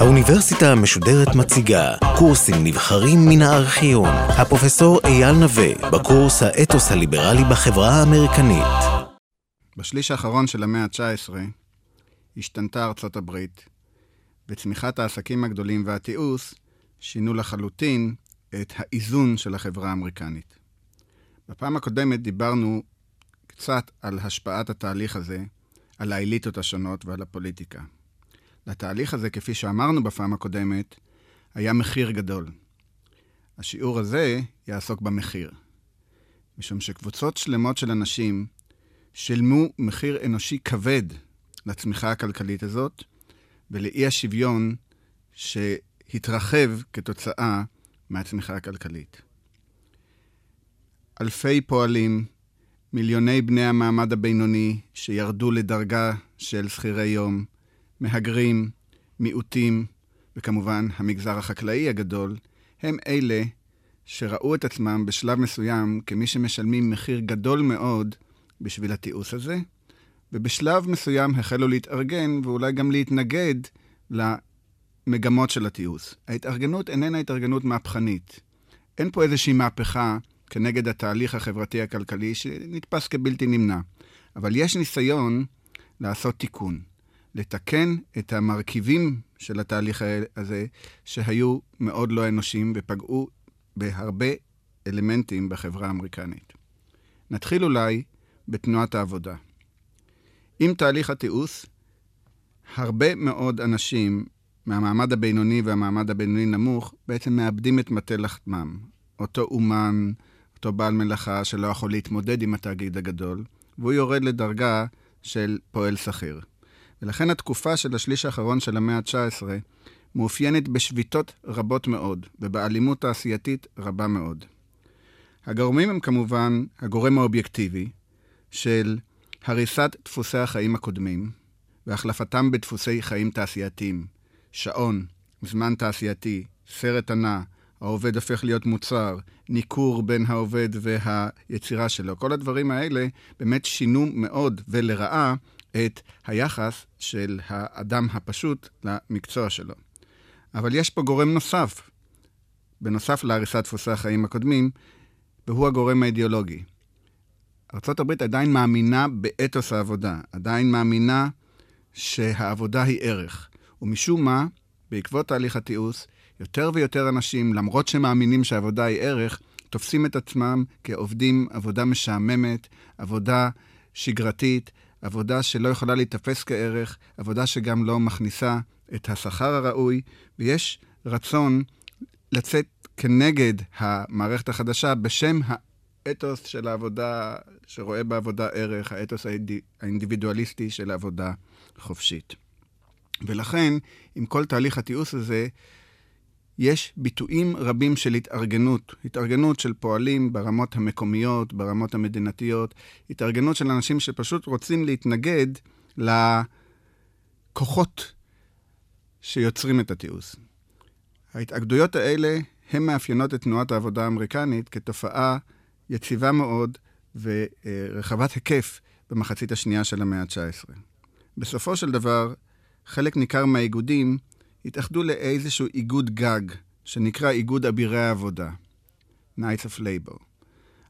האוניברסיטה המשודרת מציגה קורסים נבחרים מן הארכיון. הפרופסור אייל נווה, בקורס האתוס הליברלי בחברה האמריקנית. בשליש האחרון של המאה ה-19 השתנתה ארצות הברית, וצמיחת העסקים הגדולים והתיעוש שינו לחלוטין את האיזון של החברה האמריקנית. בפעם הקודמת דיברנו קצת על השפעת התהליך הזה, על האליטות השונות ועל הפוליטיקה. לתהליך הזה, כפי שאמרנו בפעם הקודמת, היה מחיר גדול. השיעור הזה יעסוק במחיר. משום שקבוצות שלמות של אנשים שילמו מחיר אנושי כבד לצמיחה הכלכלית הזאת ולאי השוויון שהתרחב כתוצאה מהצמיחה הכלכלית. אלפי פועלים, מיליוני בני המעמד הבינוני שירדו לדרגה של שכירי יום, מהגרים, מיעוטים, וכמובן המגזר החקלאי הגדול, הם אלה שראו את עצמם בשלב מסוים כמי שמשלמים מחיר גדול מאוד בשביל התיעוש הזה, ובשלב מסוים החלו להתארגן ואולי גם להתנגד למגמות של התיעוש. ההתארגנות איננה התארגנות מהפכנית. אין פה איזושהי מהפכה כנגד התהליך החברתי-הכלכלי שנתפס כבלתי נמנע, אבל יש ניסיון לעשות תיקון. לתקן את המרכיבים של התהליך הזה, שהיו מאוד לא אנושיים ופגעו בהרבה אלמנטים בחברה האמריקנית. נתחיל אולי בתנועת העבודה. עם תהליך התיעוש, הרבה מאוד אנשים מהמעמד הבינוני והמעמד הבינוני נמוך בעצם מאבדים את מטה לחמם. אותו אומן, אותו בעל מלאכה שלא יכול להתמודד עם התאגיד הגדול, והוא יורד לדרגה של פועל שכיר. ולכן התקופה של השליש האחרון של המאה ה-19 מאופיינת בשביתות רבות מאוד, ובאלימות תעשייתית רבה מאוד. הגורמים הם כמובן הגורם האובייקטיבי של הריסת דפוסי החיים הקודמים והחלפתם בדפוסי חיים תעשייתיים. שעון, זמן תעשייתי, סרט ענה, העובד הופך להיות מוצר, ניכור בין העובד והיצירה שלו. כל הדברים האלה באמת שינו מאוד ולרעה את היחס של האדם הפשוט למקצוע שלו. אבל יש פה גורם נוסף, בנוסף להריסת דפוסי החיים הקודמים, והוא הגורם האידיאולוגי. ארה"ב עדיין מאמינה באתוס העבודה, עדיין מאמינה שהעבודה היא ערך. ומשום מה, בעקבות תהליך התיעוש, יותר ויותר אנשים, למרות שמאמינים שהעבודה היא ערך, תופסים את עצמם כעובדים עבודה משעממת, עבודה שגרתית, עבודה שלא יכולה להיתפס כערך, עבודה שגם לא מכניסה את השכר הראוי, ויש רצון לצאת כנגד המערכת החדשה בשם האתוס של העבודה, שרואה בעבודה ערך, האתוס האינדיבידואליסטי של העבודה חופשית. ולכן, עם כל תהליך התיעוש הזה, יש ביטויים רבים של התארגנות, התארגנות של פועלים ברמות המקומיות, ברמות המדינתיות, התארגנות של אנשים שפשוט רוצים להתנגד לכוחות שיוצרים את התיעוש. ההתאגדויות האלה הן מאפיינות את תנועת העבודה האמריקנית כתופעה יציבה מאוד ורחבת היקף במחצית השנייה של המאה ה-19. בסופו של דבר, חלק ניכר מהאיגודים התאחדו לאיזשהו איגוד גג, שנקרא איגוד אבירי העבודה, Knights of Labor.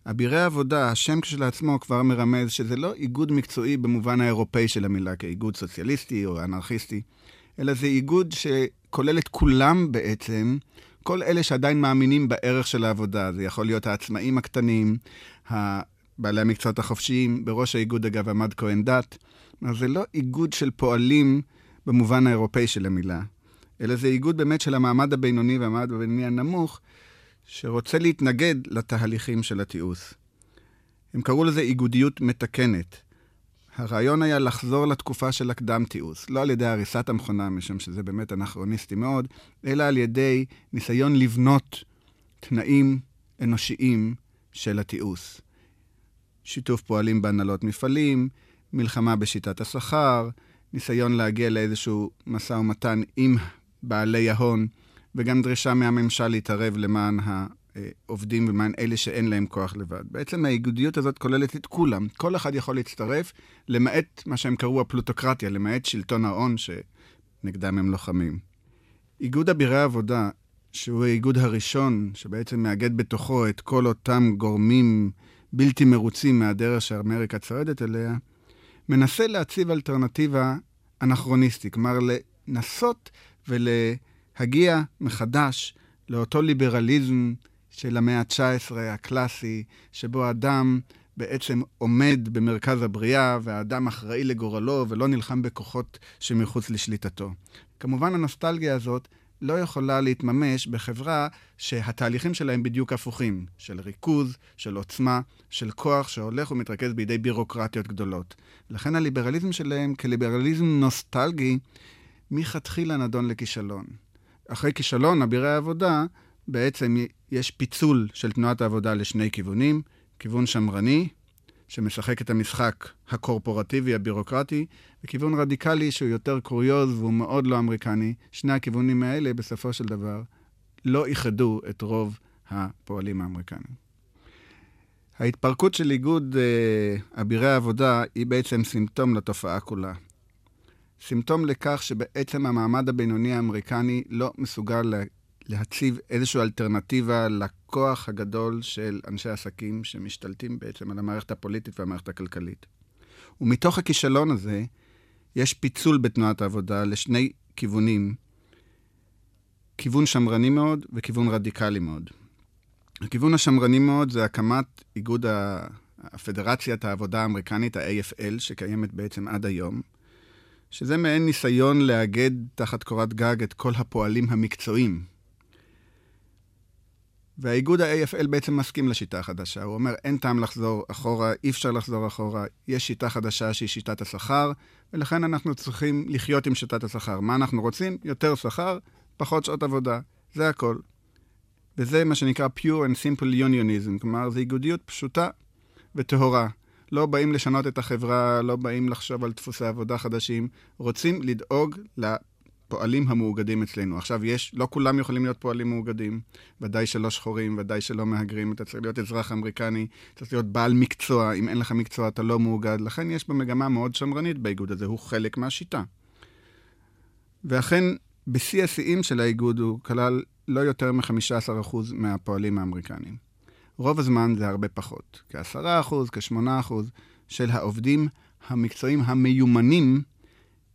אבירי העבודה, השם כשלעצמו כבר מרמז שזה לא איגוד מקצועי במובן האירופאי של המילה, כאיגוד סוציאליסטי או אנרכיסטי, אלא זה איגוד שכולל את כולם בעצם, כל אלה שעדיין מאמינים בערך של העבודה. זה יכול להיות העצמאים הקטנים, בעלי המקצועות החופשיים, בראש האיגוד אגב עמד כהן דת. זה לא איגוד של פועלים במובן האירופאי של המילה, אלא זה איגוד באמת של המעמד הבינוני והמעמד הבינוני הנמוך, שרוצה להתנגד לתהליכים של התיעוש. הם קראו לזה איגודיות מתקנת. הרעיון היה לחזור לתקופה של הקדם תיעוש, לא על ידי הריסת המכונה, משום שזה באמת אנכרוניסטי מאוד, אלא על ידי ניסיון לבנות תנאים אנושיים של התיעוש. שיתוף פועלים בהנהלות מפעלים, מלחמה בשיטת השכר, ניסיון להגיע לאיזשהו משא ומתן עם בעלי ההון, וגם דרישה מהממשל להתערב למען העובדים ולמען אלה שאין להם כוח לבד. בעצם האיגודיות הזאת כוללת את כולם. כל אחד יכול להצטרף, למעט מה שהם קראו הפלוטוקרטיה, למעט שלטון ההון שנגדם הם לוחמים. איגוד אבירי העבודה, שהוא האיגוד הראשון שבעצם מאגד בתוכו את כל אותם גורמים בלתי מרוצים מהדרך שאמריקה צועדת אליה, מנסה להציב אלטרנטיבה אנכרוניסטית, כלומר לנסות ולהגיע מחדש לאותו ליברליזם של המאה ה-19 הקלאסי, שבו האדם בעצם עומד במרכז הבריאה, והאדם אחראי לגורלו ולא נלחם בכוחות שמחוץ לשליטתו. כמובן, הנוסטלגיה הזאת לא יכולה להתממש בחברה שהתהליכים שלה הם בדיוק הפוכים, של ריכוז, של עוצמה, של כוח שהולך ומתרכז בידי בירוקרטיות גדולות. לכן הליברליזם שלהם כליברליזם נוסטלגי, מלכתחילה נדון לכישלון. אחרי כישלון אבירי העבודה, בעצם יש פיצול של תנועת העבודה לשני כיוונים, כיוון שמרני, שמשחק את המשחק הקורפורטיבי, הבירוקרטי, וכיוון רדיקלי שהוא יותר קוריוז והוא מאוד לא אמריקני. שני הכיוונים האלה, בסופו של דבר, לא איחדו את רוב הפועלים האמריקנים. ההתפרקות של איגוד אה, אבירי העבודה היא בעצם סימפטום לתופעה כולה. סימפטום לכך שבעצם המעמד הבינוני האמריקני לא מסוגל לה, להציב איזושהי אלטרנטיבה לכוח הגדול של אנשי עסקים שמשתלטים בעצם על המערכת הפוליטית והמערכת הכלכלית. ומתוך הכישלון הזה, יש פיצול בתנועת העבודה לשני כיוונים, כיוון שמרני מאוד וכיוון רדיקלי מאוד. הכיוון השמרני מאוד זה הקמת איגוד הפדרציית העבודה האמריקנית, ה-AFL, שקיימת בעצם עד היום, שזה מעין ניסיון לאגד תחת קורת גג את כל הפועלים המקצועיים. והאיגוד ה-AFL בעצם מסכים לשיטה החדשה. הוא אומר, אין טעם לחזור אחורה, אי אפשר לחזור אחורה, יש שיטה חדשה שהיא שיטת השכר, ולכן אנחנו צריכים לחיות עם שיטת השכר. מה אנחנו רוצים? יותר שכר, פחות שעות עבודה. זה הכל. וזה מה שנקרא pure and simple unionism, כלומר, זו איגודיות פשוטה וטהורה. לא באים לשנות את החברה, לא באים לחשוב על דפוסי עבודה חדשים, רוצים לדאוג לפועלים המאוגדים אצלנו. עכשיו, יש, לא כולם יכולים להיות פועלים מאוגדים, ודאי שלא שחורים, ודאי שלא מהגרים, אתה צריך להיות אזרח אמריקני, צריך להיות בעל מקצוע, אם אין לך מקצוע אתה לא מאוגד, לכן יש במגמה מאוד שמרנית באיגוד הזה, הוא חלק מהשיטה. ואכן, בשיא השיאים של האיגוד הוא כלל לא יותר מ-15% מהפועלים האמריקנים. רוב הזמן זה הרבה פחות, כ-10%, כ-8% של העובדים המקצועיים המיומנים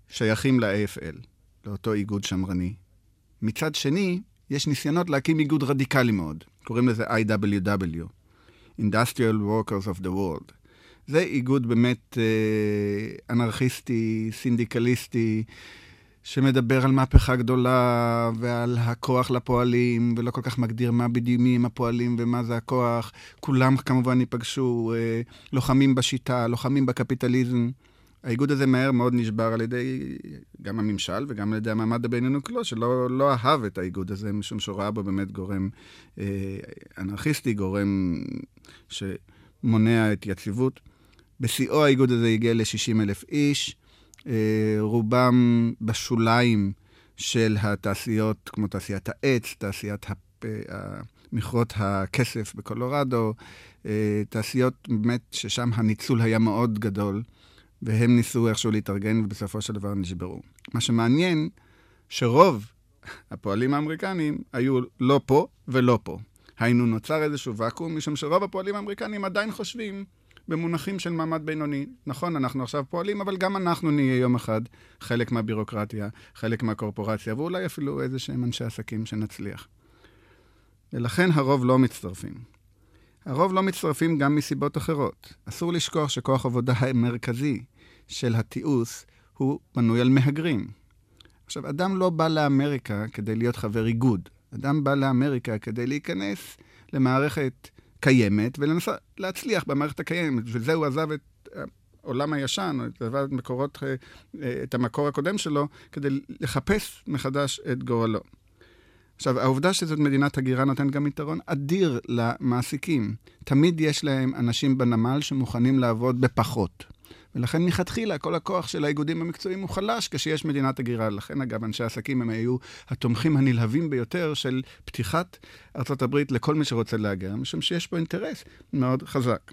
שייכים ל-AFL, לאותו איגוד שמרני. מצד שני, יש ניסיונות להקים איגוד רדיקלי מאוד, קוראים לזה IWW, Industrial Workers of the World. זה איגוד באמת אה, אנרכיסטי, סינדיקליסטי, שמדבר על מהפכה גדולה ועל הכוח לפועלים, ולא כל כך מגדיר מה בדיוק מי הם הפועלים ומה זה הכוח. כולם כמובן ייפגשו, אה, לוחמים בשיטה, לוחמים בקפיטליזם. האיגוד הזה מהר מאוד נשבר על ידי גם הממשל וגם על ידי המעמד הבינוני כולו, שלא לא אהב את האיגוד הזה, משום שהוא ראה בו באמת גורם אה, אנרכיסטי, גורם שמונע את יציבות. בשיאו האיגוד הזה הגיע ל-60 אלף איש. אה, רובם בשוליים של התעשיות, כמו תעשיית העץ, תעשיית אה, מכרות הכסף בקולורדו, אה, תעשיות באמת ששם הניצול היה מאוד גדול, והם ניסו איכשהו להתארגן ובסופו של דבר נשברו. מה שמעניין, שרוב הפועלים האמריקנים היו לא פה ולא פה. היינו, נוצר איזשהו ואקום, משום שרוב הפועלים האמריקנים עדיין חושבים במונחים של מעמד בינוני. נכון, אנחנו עכשיו פועלים, אבל גם אנחנו נהיה יום אחד חלק מהבירוקרטיה, חלק מהקורפורציה, ואולי אפילו איזה שהם אנשי עסקים שנצליח. ולכן הרוב לא מצטרפים. הרוב לא מצטרפים גם מסיבות אחרות. אסור לשכוח שכוח עבודה המרכזי של התיעוש הוא בנוי על מהגרים. עכשיו, אדם לא בא לאמריקה כדי להיות חבר איגוד. אדם בא לאמריקה כדי להיכנס למערכת קיימת, ולנסות להצליח במערכת הקיימת. וזה הוא עזב את העולם הישן, עזב את, מקורות, אה, אה, את המקור הקודם שלו, כדי לחפש מחדש את גורלו. עכשיו, העובדה שזאת מדינת הגירה נותן גם יתרון אדיר למעסיקים. תמיד יש להם אנשים בנמל שמוכנים לעבוד בפחות. ולכן מלכתחילה כל הכוח של האיגודים המקצועיים הוא חלש כשיש מדינת הגירה. לכן, אגב, אנשי העסקים הם היו התומכים הנלהבים ביותר של פתיחת ארצות הברית לכל מי שרוצה להגר, משום שיש פה אינטרס מאוד חזק.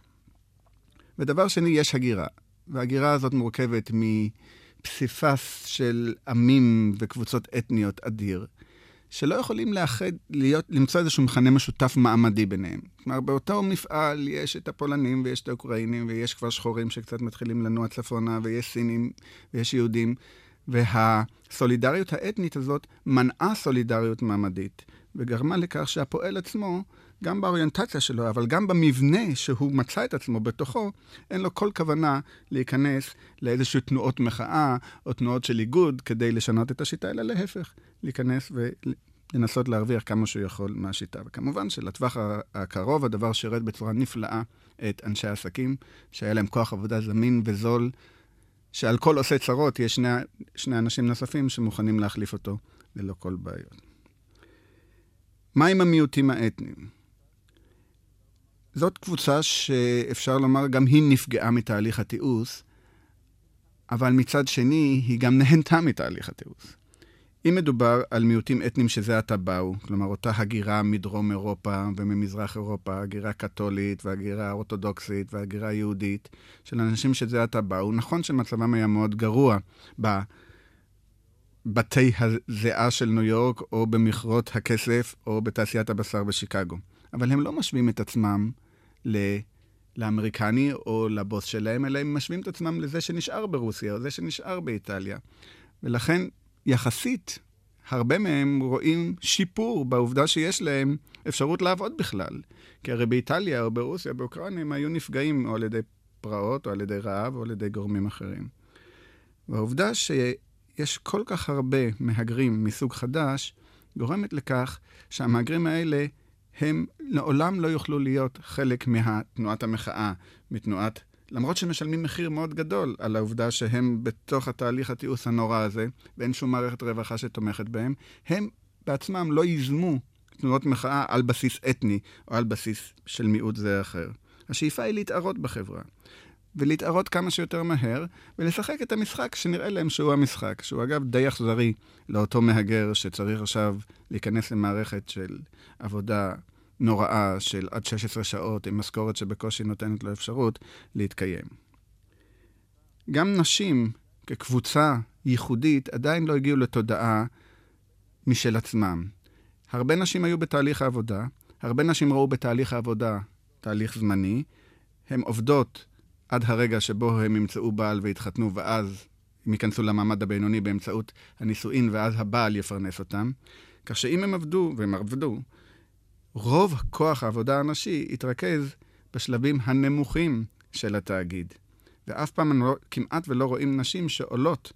ודבר שני, יש הגירה. וההגירה הזאת מורכבת מפסיפס של עמים וקבוצות אתניות אדיר. שלא יכולים לאחד, להיות, למצוא איזשהו מכנה משותף מעמדי ביניהם. כלומר, באותו מפעל יש את הפולנים ויש את האוקראינים ויש כבר שחורים שקצת מתחילים לנוע צפונה ויש סינים ויש יהודים. והסולידריות האתנית הזאת מנעה סולידריות מעמדית וגרמה לכך שהפועל עצמו, גם באוריינטציה שלו, אבל גם במבנה שהוא מצא את עצמו בתוכו, אין לו כל כוונה להיכנס לאיזשהו תנועות מחאה או תנועות של איגוד כדי לשנות את השיטה, אלא להפך, להיכנס ולנסות להרוויח כמה שהוא יכול מהשיטה. וכמובן שלטווח הקרוב הדבר שירת בצורה נפלאה את אנשי העסקים, שהיה להם כוח עבודה זמין וזול, שעל כל עושה צרות יש שני, שני אנשים נוספים שמוכנים להחליף אותו ללא כל בעיות. מה עם המיעוטים האתניים? זאת קבוצה שאפשר לומר גם היא נפגעה מתהליך התיעוש, אבל מצד שני היא גם נהנתה מתהליך התיעוש. אם מדובר על מיעוטים אתניים שזה עתה באו, כלומר אותה הגירה מדרום אירופה וממזרח אירופה, הגירה קתולית והגירה אורתודוקסית והגירה יהודית, של אנשים שזה עתה באו, נכון שמצבם היה מאוד גרוע בבתי הזיעה של ניו יורק, או במכרות הכסף, או בתעשיית הבשר בשיקגו. אבל הם לא משווים את עצמם ל... לאמריקני או לבוס שלהם, אלא הם משווים את עצמם לזה שנשאר ברוסיה, או זה שנשאר באיטליה. ולכן יחסית, הרבה מהם רואים שיפור בעובדה שיש להם אפשרות לעבוד בכלל. כי הרי באיטליה או ברוסיה, באוקראינה, הם היו נפגעים או על ידי פרעות, או על ידי רעב, או על ידי גורמים אחרים. והעובדה שיש כל כך הרבה מהגרים מסוג חדש, גורמת לכך שהמהגרים האלה הם לעולם לא יוכלו להיות חלק מתנועת המחאה, מתנועת למרות שמשלמים מחיר מאוד גדול על העובדה שהם בתוך התהליך התיעוש הנורא הזה, ואין שום מערכת רווחה שתומכת בהם, הם בעצמם לא ייזמו תנועות מחאה על בסיס אתני או על בסיס של מיעוט זה או אחר. השאיפה היא להתערות בחברה. ולהתערות כמה שיותר מהר, ולשחק את המשחק שנראה להם שהוא המשחק, שהוא אגב די אכזרי לאותו מהגר שצריך עכשיו להיכנס למערכת של עבודה נוראה של עד 16 שעות עם משכורת שבקושי נותנת לו אפשרות להתקיים. גם נשים כקבוצה ייחודית עדיין לא הגיעו לתודעה משל עצמם. הרבה נשים היו בתהליך העבודה, הרבה נשים ראו בתהליך העבודה תהליך זמני, הן עובדות עד הרגע שבו הם ימצאו בעל ויתחתנו, ואז הם ייכנסו למעמד הבינוני באמצעות הנישואין, ואז הבעל יפרנס אותם. כך שאם הם עבדו, והם עבדו, רוב כוח העבודה הנשי התרכז בשלבים הנמוכים של התאגיד. ואף פעם לא, כמעט ולא רואים נשים שעולות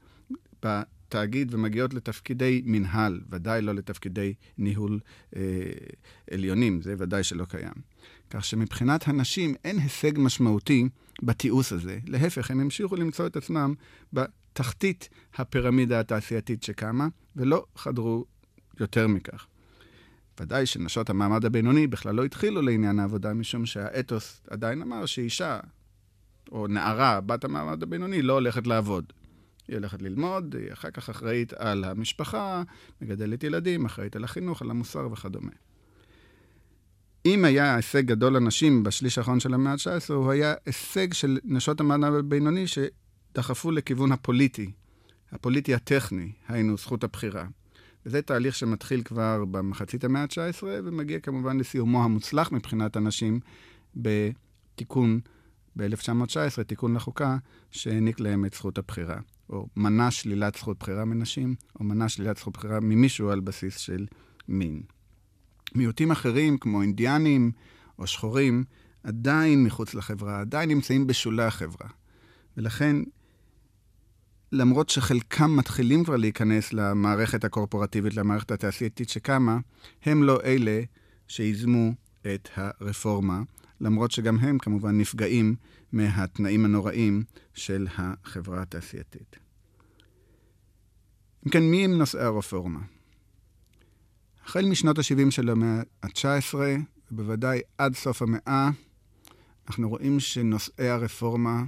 בתאגיד ומגיעות לתפקידי מנהל, ודאי לא לתפקידי ניהול אה, עליונים, זה ודאי שלא קיים. כך שמבחינת הנשים אין הישג משמעותי בתיעוש הזה. להפך, הם המשיכו למצוא את עצמם בתחתית הפירמידה התעשייתית שקמה, ולא חדרו יותר מכך. ודאי שנשות המעמד הבינוני בכלל לא התחילו לעניין העבודה, משום שהאתוס עדיין אמר שאישה או נערה, בת המעמד הבינוני, לא הולכת לעבוד. היא הולכת ללמוד, היא אחר כך אחראית על המשפחה, מגדלת ילדים, אחראית על החינוך, על המוסר וכדומה. אם היה הישג גדול לנשים בשליש האחרון של המאה ה-19, הוא היה הישג של נשות המעמד הבינוני שדחפו לכיוון הפוליטי, הפוליטי הטכני, היינו זכות הבחירה. וזה תהליך שמתחיל כבר במחצית המאה ה-19 ומגיע כמובן לסיומו המוצלח מבחינת הנשים בתיקון ב-1919, תיקון לחוקה, שהעניק להם את זכות הבחירה. או מנע שלילת זכות בחירה מנשים, או מנע שלילת זכות בחירה ממישהו על בסיס של מין. מיעוטים אחרים, כמו אינדיאנים או שחורים, עדיין מחוץ לחברה, עדיין נמצאים בשולי החברה. ולכן למרות שחלקם מתחילים כבר להיכנס למערכת הקורפורטיבית, למערכת התעשייתית שקמה, הם לא אלה שיזמו את הרפורמה, למרות שגם הם כמובן נפגעים מהתנאים הנוראים של החברה התעשייתית. אם כן, מי הם נושאי הרפורמה? החל משנות ה-70 של המאה ה-19, ובוודאי עד סוף המאה, אנחנו רואים שנושאי הרפורמה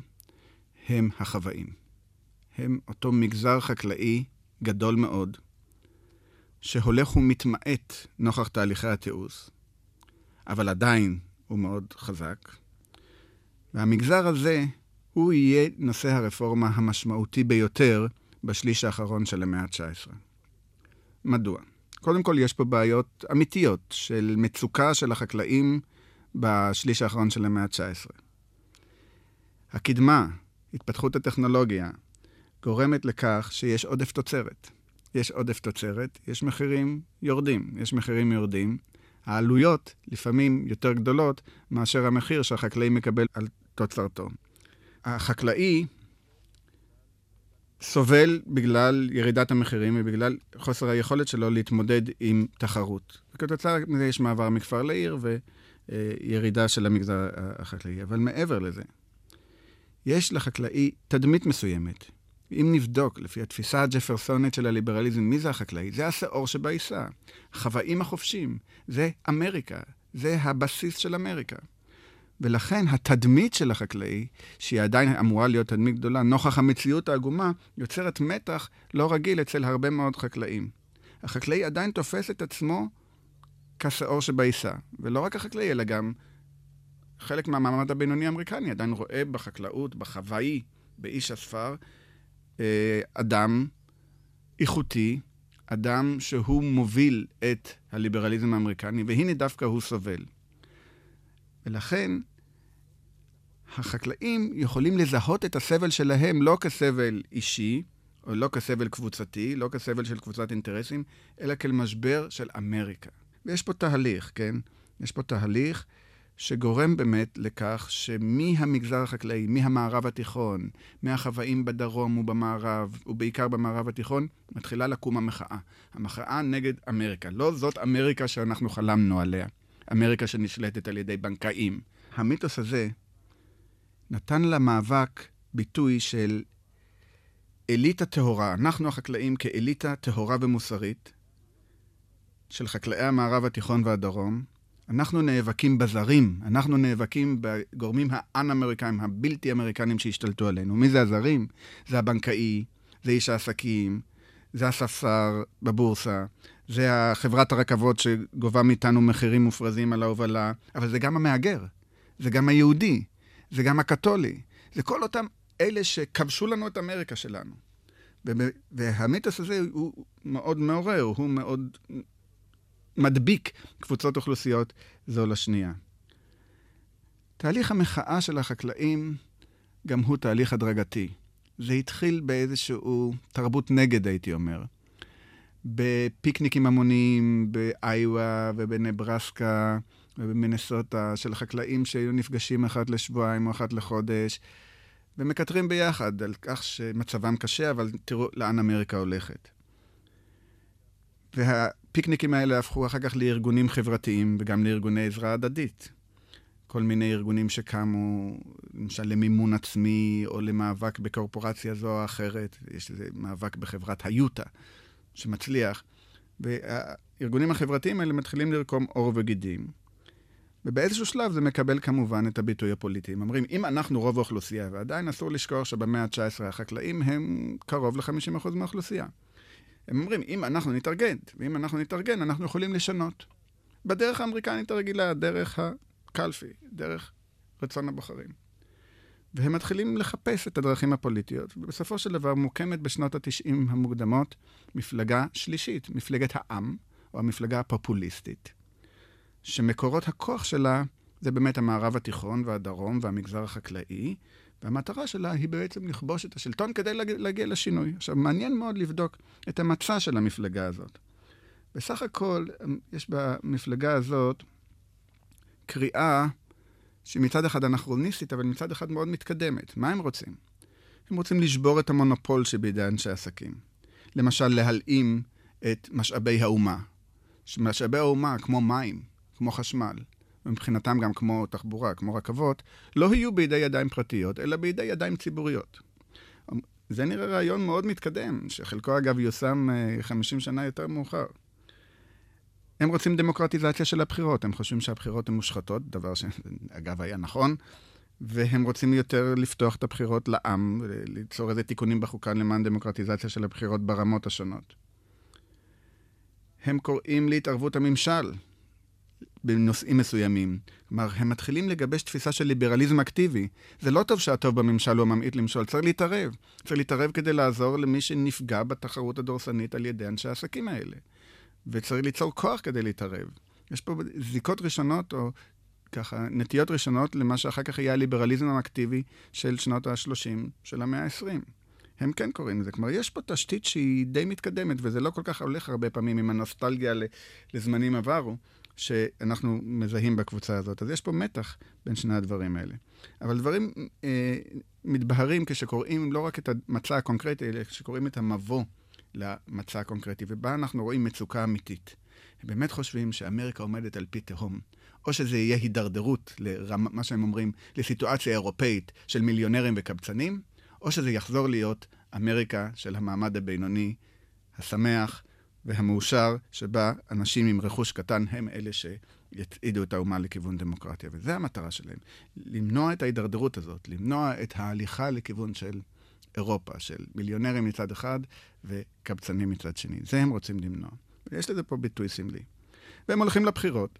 הם החוואים. הם אותו מגזר חקלאי גדול מאוד, שהולך ומתמעט נוכח תהליכי התיעוש, אבל עדיין הוא מאוד חזק. והמגזר הזה, הוא יהיה נושא הרפורמה המשמעותי ביותר בשליש האחרון של המאה ה-19. מדוע? קודם כל, יש פה בעיות אמיתיות של מצוקה של החקלאים בשליש האחרון של המאה ה-19. הקדמה, התפתחות הטכנולוגיה, גורמת לכך שיש עודף תוצרת. יש עודף תוצרת, יש מחירים יורדים. יש מחירים יורדים. העלויות לפעמים יותר גדולות מאשר המחיר שהחקלאי מקבל על תוצרתו. החקלאי סובל בגלל ירידת המחירים ובגלל חוסר היכולת שלו להתמודד עם תחרות. וכתוצאה מזה יש מעבר מכפר לעיר וירידה של המגזר החקלאי. אבל מעבר לזה, יש לחקלאי תדמית מסוימת. אם נבדוק לפי התפיסה הג'פרסונית של הליברליזם, מי זה החקלאי? זה השאור שבעיסה. החוואים החופשים. זה אמריקה. זה הבסיס של אמריקה. ולכן התדמית של החקלאי, שהיא עדיין אמורה להיות תדמית גדולה, נוכח המציאות העגומה, יוצרת מתח לא רגיל אצל הרבה מאוד חקלאים. החקלאי עדיין תופס את עצמו כשאור שבעיסה. ולא רק החקלאי, אלא גם חלק מהמעמד הבינוני האמריקני עדיין רואה בחקלאות, בחוואי, באיש הספר, אדם איכותי, אדם שהוא מוביל את הליברליזם האמריקני, והנה דווקא הוא סובל. ולכן החקלאים יכולים לזהות את הסבל שלהם לא כסבל אישי, או לא כסבל קבוצתי, לא כסבל של קבוצת אינטרסים, אלא כאל משבר של אמריקה. ויש פה תהליך, כן? יש פה תהליך שגורם באמת לכך שמהמגזר החקלאי, מהמערב התיכון, מהחוואים בדרום ובמערב, ובעיקר במערב התיכון, מתחילה לקום המחאה. המחאה נגד אמריקה. לא זאת אמריקה שאנחנו חלמנו עליה. אמריקה שנשלטת על ידי בנקאים. המיתוס הזה נתן למאבק ביטוי של אליטה טהורה. אנחנו החקלאים כאליטה טהורה ומוסרית של חקלאי המערב התיכון והדרום. אנחנו נאבקים בזרים, אנחנו נאבקים בגורמים האן-אמריקאים, הבלתי אמריקנים שהשתלטו עלינו. מי זה הזרים? זה הבנקאי, זה איש העסקים, זה הספסר בבורסה, זה חברת הרכבות שגובה מאיתנו מחירים מופרזים על ההובלה, אבל זה גם המהגר, זה גם היהודי, זה גם הקתולי, זה כל אותם אלה שכבשו לנו את אמריקה שלנו. והמיתוס הזה הוא מאוד מעורר, הוא מאוד מדביק קבוצות אוכלוסיות זו לשנייה. תהליך המחאה של החקלאים גם הוא תהליך הדרגתי. זה התחיל באיזשהו תרבות נגד, הייתי אומר. בפיקניקים המוניים באיווה ובנברסקה ובמנסוטה של חקלאים שהיו נפגשים אחת לשבועיים או אחת לחודש ומקטרים ביחד על כך שמצבם קשה, אבל תראו לאן אמריקה הולכת. והפיקניקים האלה הפכו אחר כך לארגונים חברתיים וגם לארגוני עזרה הדדית. כל מיני ארגונים שקמו, למשל למימון עצמי או למאבק בקורפורציה זו או אחרת. יש איזה מאבק בחברת היוטה שמצליח. והארגונים החברתיים האלה מתחילים לרקום עור וגידים. ובאיזשהו שלב זה מקבל כמובן את הביטוי הפוליטי. הם אומרים, אם אנחנו רוב האוכלוסייה, ועדיין אסור לשכוח שבמאה ה-19 החקלאים הם קרוב ל-50% מהאוכלוסייה. הם אומרים, אם אנחנו נתארגן, ואם אנחנו נתארגן, אנחנו יכולים לשנות. בדרך האמריקנית הרגילה, דרך הקלפי, דרך רצון הבוחרים. והם מתחילים לחפש את הדרכים הפוליטיות, ובסופו של דבר מוקמת בשנות ה-90 המוקדמות מפלגה שלישית, מפלגת העם, או המפלגה הפופוליסטית, שמקורות הכוח שלה זה באמת המערב התיכון והדרום והמגזר החקלאי, והמטרה שלה היא בעצם לכבוש את השלטון כדי להגיע לשינוי. עכשיו, מעניין מאוד לבדוק את המצע של המפלגה הזאת. בסך הכל, יש במפלגה הזאת קריאה שמצד אחד אנכרוניסטית, אבל מצד אחד מאוד מתקדמת. מה הם רוצים? הם רוצים לשבור את המונופול שבידי אנשי עסקים. למשל, להלאים את משאבי האומה. משאבי האומה, כמו מים, כמו חשמל, ומבחינתם גם כמו תחבורה, כמו רכבות, לא יהיו בידי ידיים פרטיות, אלא בידי ידיים ציבוריות. זה נראה רעיון מאוד מתקדם, שחלקו אגב יושם 50 אה, שנה יותר מאוחר. הם רוצים דמוקרטיזציה של הבחירות, הם חושבים שהבחירות הן מושחתות, דבר שאגב היה נכון, והם רוצים יותר לפתוח את הבחירות לעם, ליצור איזה תיקונים בחוקה למען דמוקרטיזציה של הבחירות ברמות השונות. הם קוראים להתערבות הממשל בנושאים מסוימים. כלומר, הם מתחילים לגבש תפיסה של ליברליזם אקטיבי. זה לא טוב שהטוב בממשל הוא ממעיט למשול, צריך להתערב. צריך להתערב כדי לעזור למי שנפגע בתחרות הדורסנית על ידי אנשי העסקים האלה. וצריך ליצור כוח כדי להתערב. יש פה זיקות ראשונות, או ככה, נטיות ראשונות למה שאחר כך יהיה הליברליזם האקטיבי של שנות ה-30 של המאה ה-20. הם כן קוראים לזה. כלומר, יש פה תשתית שהיא די מתקדמת, וזה לא כל כך הולך הרבה פעמים עם הנוסטלגיה לזמנים עברו, שאנחנו מזהים בקבוצה הזאת. אז יש פה מתח בין שני הדברים האלה. אבל דברים אה, מתבהרים כשקוראים לא רק את המצע הקונקרטי, אלא כשקוראים את המבוא למצע הקונקרטי, ובה אנחנו רואים מצוקה אמיתית. הם באמת חושבים שאמריקה עומדת על פי תהום. או שזה יהיה הידרדרות, לרמה, מה שהם אומרים, לסיטואציה אירופאית של מיליונרים וקבצנים, או שזה יחזור להיות אמריקה של המעמד הבינוני, השמח והמאושר, שבה אנשים עם רכוש קטן הם אלה שיצעידו את האומה לכיוון דמוקרטיה. וזו המטרה שלהם, למנוע את ההידרדרות הזאת, למנוע את ההליכה לכיוון של אירופה, של מיליונרים מצד אחד וקבצנים מצד שני. זה הם רוצים למנוע. יש לזה פה ביטוי סמלי. והם הולכים לבחירות,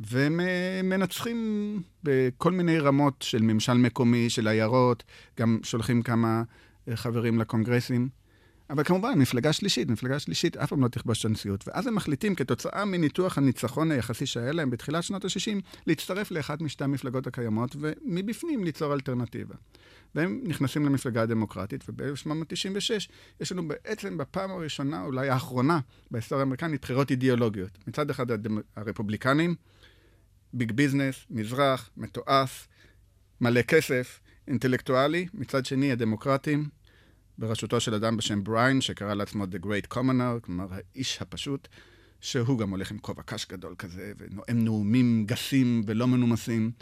והם אה, מנצחים בכל מיני רמות של ממשל מקומי, של עיירות, גם שולחים כמה אה, חברים לקונגרסים. אבל כמובן, מפלגה שלישית, מפלגה שלישית אף פעם לא תכבוש את הנשיאות. ואז הם מחליטים, כתוצאה מניתוח הניצחון היחסי שהיה להם בתחילת שנות ה-60, להצטרף לאחת משתי המפלגות הקיימות, ומבפנים ליצור אלטרנטיבה. והם נכנסים למפלגה הדמוקרטית, וב-1896 יש לנו בעצם בפעם הראשונה, אולי האחרונה, בהיסטוריה האמריקנית, בחירות אידיאולוגיות. מצד אחד הדמ... הרפובליקנים, ביג ביזנס, מזרח, מתועש, מלא כסף, אינטלקטואלי, מצד שני הדמוקרטים, בראשותו של אדם בשם בריין, שקרא לעצמו The Great Commoner, כלומר האיש הפשוט, שהוא גם הולך עם כובע קש גדול כזה, ונואם נאומים גסים ולא מנומסים,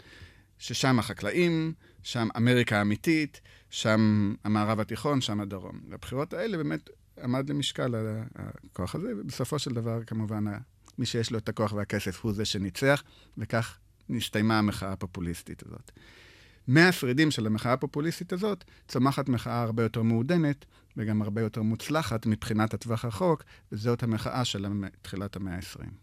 ששם החקלאים, שם אמריקה האמיתית, שם המערב התיכון, שם הדרום. והבחירות האלה באמת עמד למשקל הכוח הזה, ובסופו של דבר, כמובן, מי שיש לו את הכוח והכסף הוא זה שניצח, וכך נסתיימה המחאה הפופוליסטית הזאת. מהשרידים של המחאה הפופוליסטית הזאת צומחת מחאה הרבה יותר מעודנת וגם הרבה יותר מוצלחת מבחינת הטווח הרחוק, וזאת המחאה של תחילת המאה ה-20.